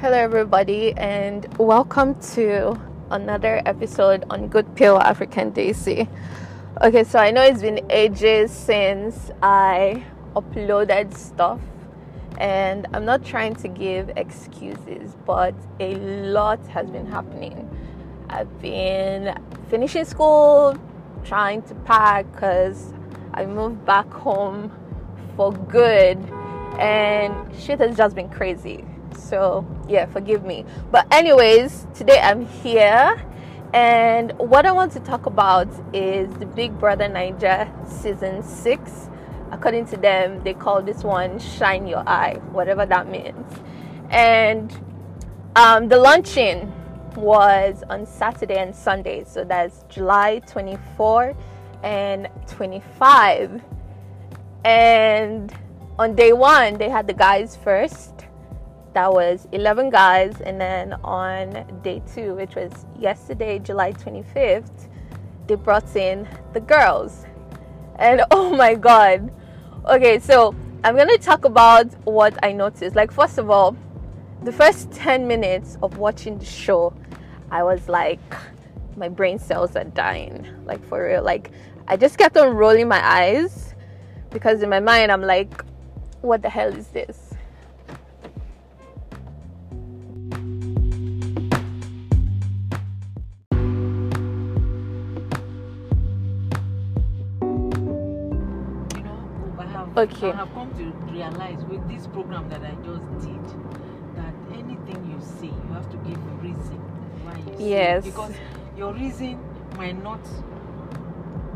Hello, everybody, and welcome to another episode on Good Pill African Daisy. Okay, so I know it's been ages since I uploaded stuff, and I'm not trying to give excuses, but a lot has been happening. I've been finishing school, trying to pack because I moved back home for good, and shit has just been crazy so, yeah, forgive me. But, anyways, today I'm here. And what I want to talk about is the Big Brother Naija season six. According to them, they call this one Shine Your Eye, whatever that means. And um, the launching was on Saturday and Sunday. So that's July 24 and 25. And on day one, they had the guys first that was 11 guys and then on day two which was yesterday july 25th they brought in the girls. And oh my god. Okay so i'm gonna talk about what i noticed. Like first of all the first 10 minutes of watching the show i was like my brain cells are dying. Like for real. Like i just kept on rolling my eyes because in my mind i'm like what the hell is this Okay. I have come to realize with this program that I just did that anything you say, you have to give a reason why you say yes. it. Because your reason might not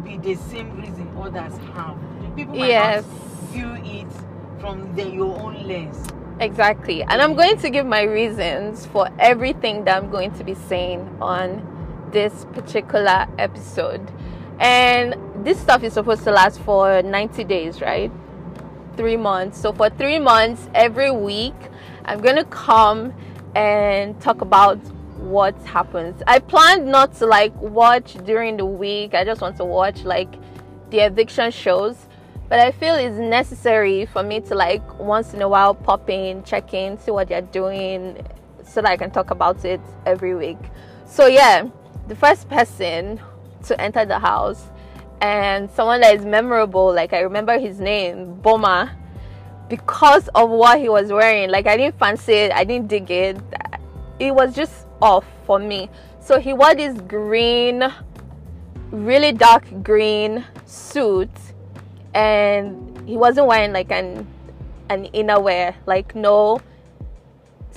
be the same reason others have. People might yes. view it from the, your own lens. Exactly. And I'm going to give my reasons for everything that I'm going to be saying on this particular episode. And this stuff is supposed to last for 90 days, right? Three months. So for three months, every week, I'm gonna come and talk about what happens. I planned not to like watch during the week. I just want to watch like the eviction shows. But I feel it's necessary for me to like once in a while pop in, check in, see what they're doing, so that I can talk about it every week. So yeah, the first person to enter the house and someone that is memorable. Like I remember his name, Boma, because of what he was wearing. Like I didn't fancy it, I didn't dig it. It was just off for me. So he wore this green, really dark green suit, and he wasn't wearing like an an innerwear, like no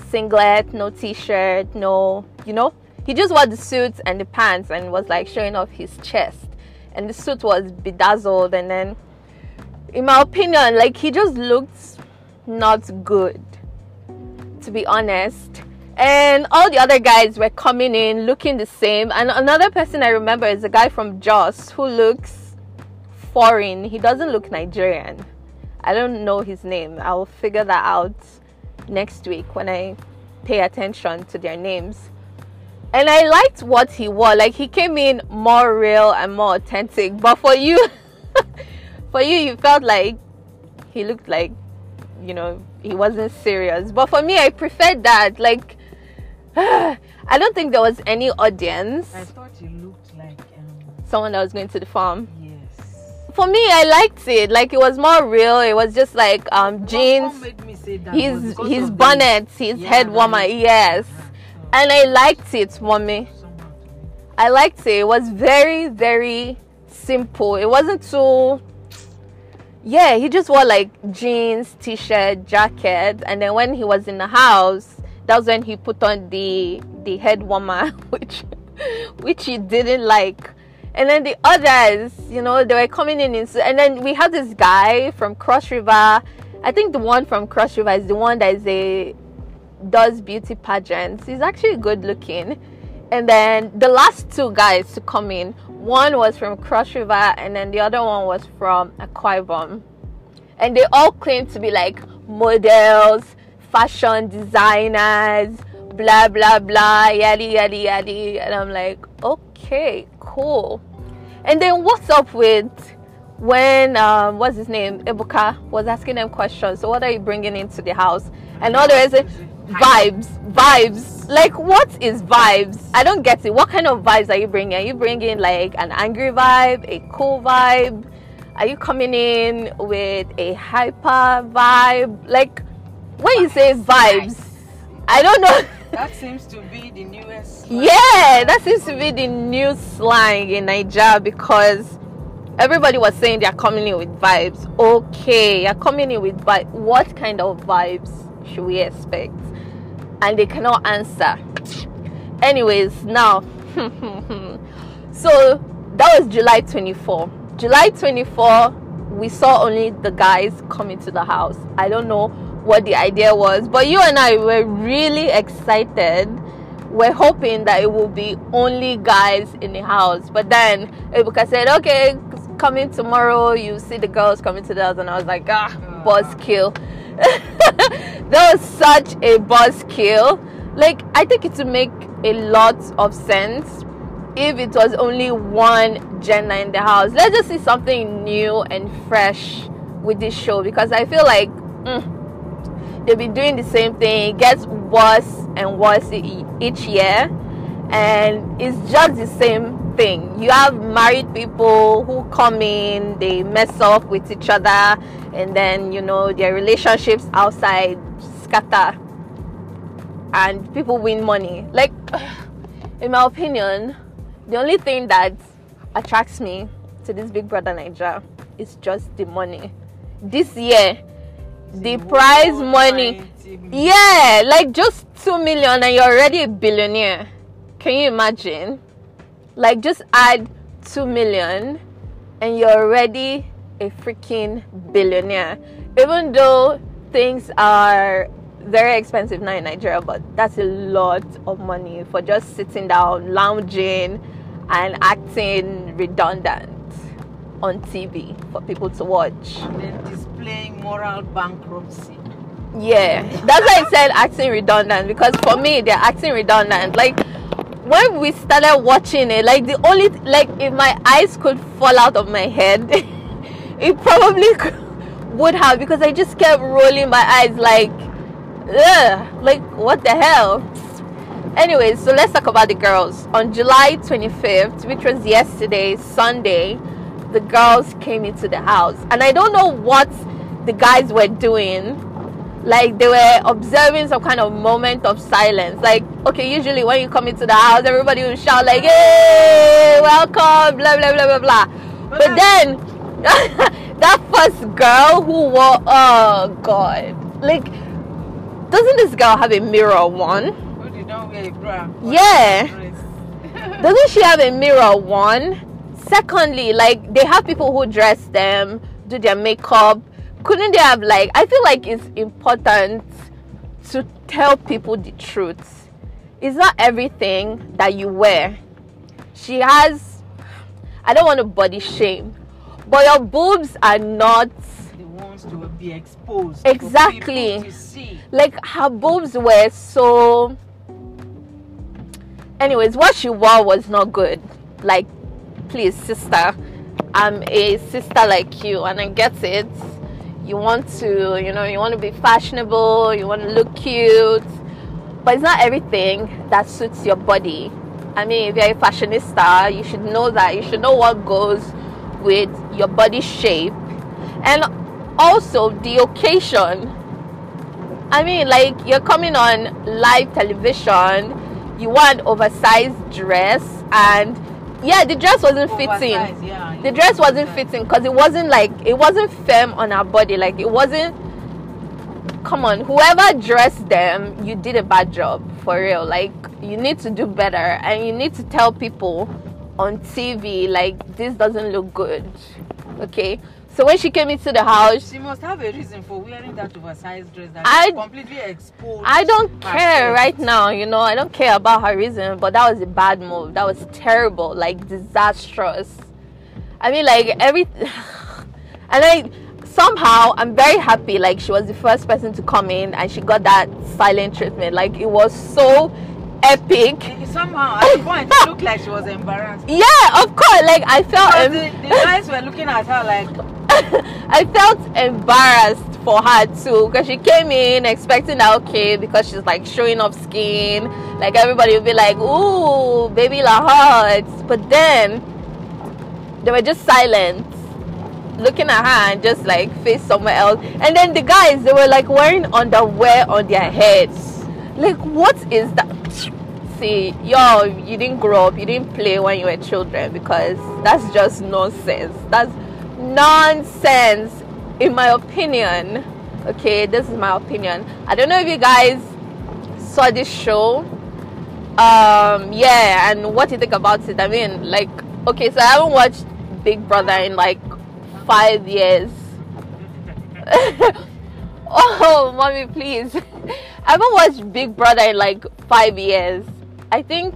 singlet, no t-shirt, no, you know. He just wore the suit and the pants and was like showing off his chest and the suit was bedazzled and then in my opinion like he just looked not good to be honest. And all the other guys were coming in looking the same. And another person i remember is a guy from jos who looks foreign. He doesn't look nigerian. I don't know his name. I'll figure that out next week when i pay attention to their names and I liked what he wore. Like he came in more real and more authentic. But for you, for you, you felt like he looked like, you know, he wasn't serious. But for me, I preferred that. Like, I don't think there was any audience. I thought he looked like um, someone that was going to the farm. Yes. For me, I liked it. Like it was more real. It was just like um jeans. His his bonnet, his Yeah, head warmer. Yes. And I liked it, mommy. I liked it. It was very, very simple. It wasn't too. Yeah, he just wore like jeans, t-shirt, jacket, and then when he was in the house, that was when he put on the the head warmer, which which he didn't like. And then the others, you know, they were coming in, in and then we had this guy from Cross River. I think the one from Cross River is the one that is a does beauty pageants. He's actually good looking. And then the last two guys to come in, one was from Cross River and then the other one was from Akwa. And they all claim to be like models, fashion designers, blah blah blah, yadi yadi yadi. And I'm like, okay, cool. And then what's up with when um, what's his name Ebuka was asking them questions? So what are you bringing into the house? And all the rest, vibes. Vibes. Like what is vibes? I don't get it. What kind of vibes are you bringing? Are you bringing like an angry vibe a cool vibe? Are you coming in with a hyper vibe? Like when you say vibes. i don't know. That seems to be the newest. yeah that seems to be the new slang in nigeria because everybody was saying they're coming in with vibes. Okay you're coming in with vibes what kind of vibes should we expect and they cannot answer. Anyways now so that was july 24 july 24 we saw only the guys coming to the house. I don't know what the idea was but you and i were really excited. We're hoping that it will be only guys in the house. But then Ebuka said okay coming tomorrow. You see the girls coming to the house. And i was like ah buzzkill that was such a buzzkill. Like i think it would make a lot of sense if it was only one gender in the house. Let's just see something new and fresh with this show because i feel like mm, they've been doing the same thing. It gets worse and worse each year. And it's just the same thing. You have married people who come in they mess up with each other and then you know their relationships outside scatter. And people win money. Like in my opinion the only thing that attracts me to this big brother nigeria is just the money. This year the prize money. yeah like just two million and you're already a billionaire. Can you imagine like just add two million and you're already a freaking billionaire even though things are very expensive now in nigeria but that's a lot of money for just sitting down lounging and acting redundant on tv for people to watch Then displaying moral bankruptcy. yeah, that's why I said acting redundant because for me they're acting redundant. Like when we started watching it, like the only like if my eyes could fall out of my head, it probably would have because I just kept rolling my eyes like, ugh, like what the hell. Anyways, so let's talk about the girls. On July 25th, which was yesterday, Sunday, the girls came into the house. And I don't know what the guys were doing. Like they were observing some kind of moment of silence. Like, okay, usually when you come into the house, everybody will shout like, Hey, welcome, blah blah blah blah blah. But then that first girl who wore oh god. Like doesn't this girl have a mirror one? Oh, who did not wear a bra? Yeah. Doesn't she have a mirror? One. Secondly, like they have people who dress them, do their makeup. Couldn't they have like? I feel like it's important to tell people the truth. It's not everything that you wear. She has. I don't want to body shame, but your boobs are not The ones to be exposed. Exactly. Like her boobs were so anyways what she wore was not good like please sister i'm a sister like you and i get it you want to you know you want to be fashionable you want to look cute. But it's not everything that suits your body. I mean if you're a fashionista you should know that you should know what goes with your body shape. And also the occasion. I mean, like you're coming on live television, you want oversized dress, and yeah, the dress wasn't fitting. Yeah. The dress wasn't fitting because it wasn't like it wasn't firm on her body. Like it wasn't. Come on, whoever dressed them, you did a bad job for real. Like you need to do better, and you need to tell people on TV like this doesn't look good. Okay, so when she came into the house, She must have a reason for wearing that oversized dress that I- completely exposed. I don't care chest. right now, you know. I don't care about her reason, but that was a bad move. That was terrible, like disastrous. I mean, like every, and I somehow I'm very happy. Like she was the first person to come in, and she got that silent treatment. Like it was so epic. Somehow, at the point, it looked like she was embarrassed. Yeah, of course. Like I felt, em- the, the guys were looking at her like, I felt embarrassed for her too because she came in expecting that okay because she's like showing off skin like everybody would be like ooh baby la hot but then they were just silent looking at her and just like face somewhere else and then the guys they were like wearing underwear on their heads like what is that see yo you didn't grow up you didn't play when you were children because that's just nonsense. That's nonsense in my opinion. Okay this is my opinion. I don't know if you guys saw this show. Um yeah and what do you think about it? I mean like okay so i haven't watched big brother in like five years. Oh mommy please. I haven't watched big brother in like five years i think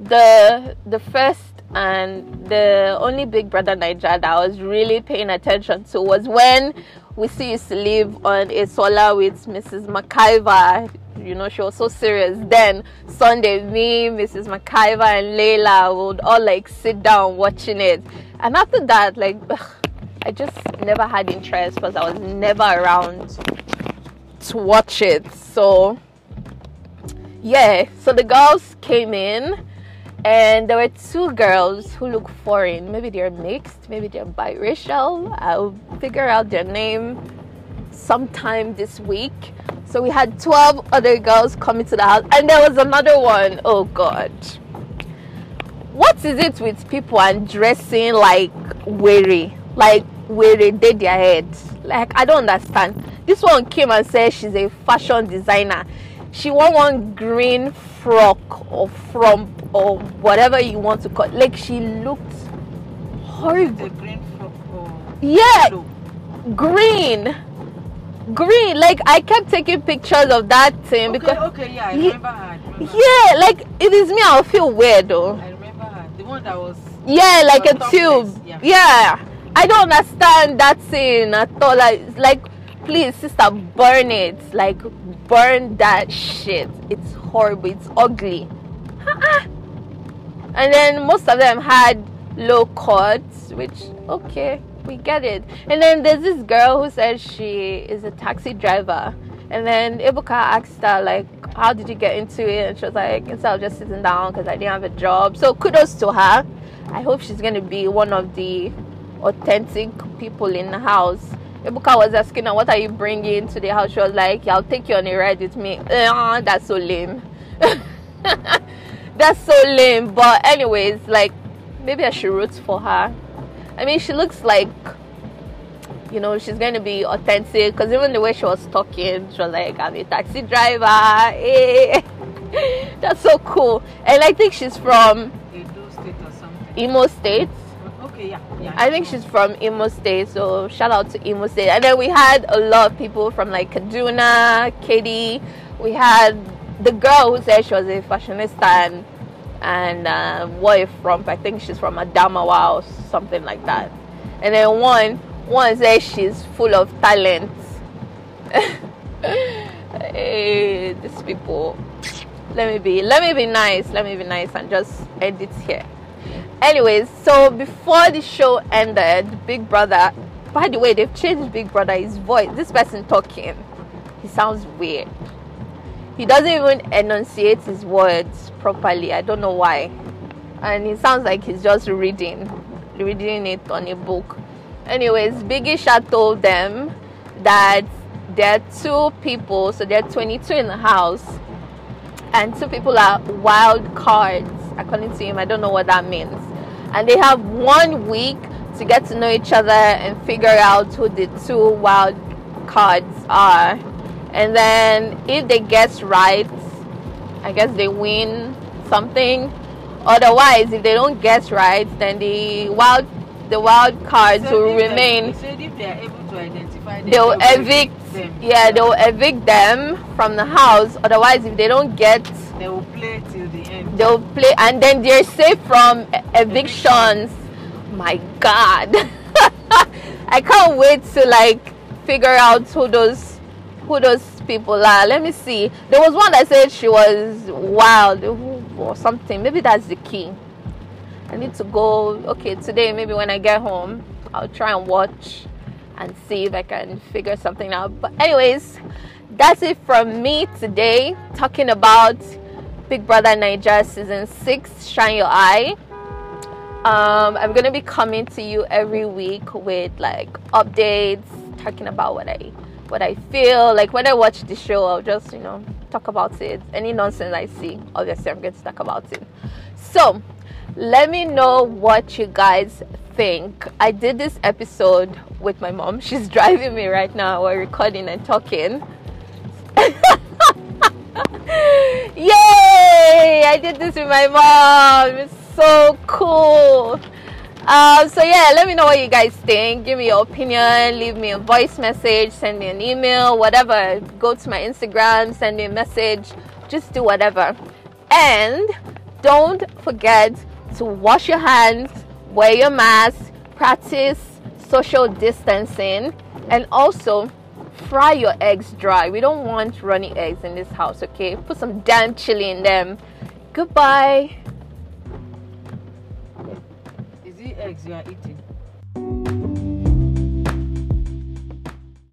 the the first and the only big brother Naija that I was really paying attention to was when we see used to live on a solar with Mrs. McIver. You know, she was so serious. Then Sunday, me, Mrs. McIver, and Layla would all like sit down watching it. And after that, like, ugh, I just never had interest because I was never around to watch it. So, yeah, so the girls came in and there were two girls who look foreign. Maybe they're mixed, maybe they're biracial. I'll figure out their name sometime this week. So we had 12 other girls coming to the house, and there was another one. Oh God. What is it with people and dressing like weary? Like weary, they their head. Like I don't understand. This one came and said she's a fashion designer. She wore one green frock or from or whatever you want to call it. like she looked horrible The green frock or yeah yellow. green green like i kept taking pictures of that thing Okay, because okay, yeah, I remember her. I remember yeah like if it's me i'll feel weird though I remember her. The one that was yeah like a tube yeah. yeah i don't understand that thing at all like like please sister burn it. Like burn that shit. It's horrible. It's ugly. And then most of them had low cuts which okay we get it. And then there's this girl who says she is a taxi driver. And then Ebuka asked her like how did you get into it? And she was like instead of just sitting down because I didn't have a job. So kudos to her. I hope she's gonna be one of the authentic people in the house Ebuka was asking her what are you bringing to the house? She was like yeah, I'll take you on a ride with me. Uh, that's so lame. That's so lame. But anyways like maybe I should root for her. I mean she looks like you know she's going to be authentic because even the way she was talking she was like I'm a taxi driver. Eh. that's so cool. And I think she's from Edo State or something. Imo State. Okay, yeah. I think she's from Imo State, so shout out to Imo State. And then we had a lot of people from like Kaduna, Katie. We had the girl who said she was a fashionista and and uh, front. I think she's from Adamawa or something like that. And then one one says she's full of talent. hey, these people. Let me be let me be nice. Let me be nice and just edit here. Anyways, so before the show ended, Big Brother. By the way, they've changed Big Brother. His voice. This person talking, he sounds weird. He doesn't even enunciate his words properly. I don't know why, and he sounds like he's just reading, reading it on a book. Anyways, Biggie Sha told them that there are two people, so there are 22 in the house, and two people are wild cards according to him i don't know what that means and they have one week to get to know each other and figure out who the two wild cards are and then if they guess right i guess they win something otherwise if they don't guess right then the wild the wild cards Said will they- remain he said if they are able to identify they will evict them. yeah they'll evict them from the house otherwise if they don't get They will play end. They'll play and then they're safe from evictions. My god. I can't wait to like figure out who those who those people are. Let me see. There was one that said she was wild. Or something. Maybe that's the key. I need to go okay today maybe when i get home i'll try and watch and see if I can figure something out. But, anyways, that's it from me today, talking about Big Brother Naija season six. Shine your eye. Um, I'm gonna be coming to you every week with like updates, talking about what I what I feel. Like when I watch the show, I'll just you know talk about it. Any nonsense I see, obviously I'm going to talk about it. So let me know what you guys think. I did this episode with my mom. She's driving me right now. We're recording and talking. Yay! I did this with my mom. It's so cool. Um, so yeah, let me know what you guys think. Give me your opinion. Leave me a voice message. Send me an email. Whatever. Go to my Instagram. Send me a message. Just do whatever. And don't forget to wash your hands. Wear your mask. Practice social distancing. And also fry your eggs dry. We don't want runny eggs in this house. Okay. Put some damn chili in them. Goodbye. Is it eggs you are eating?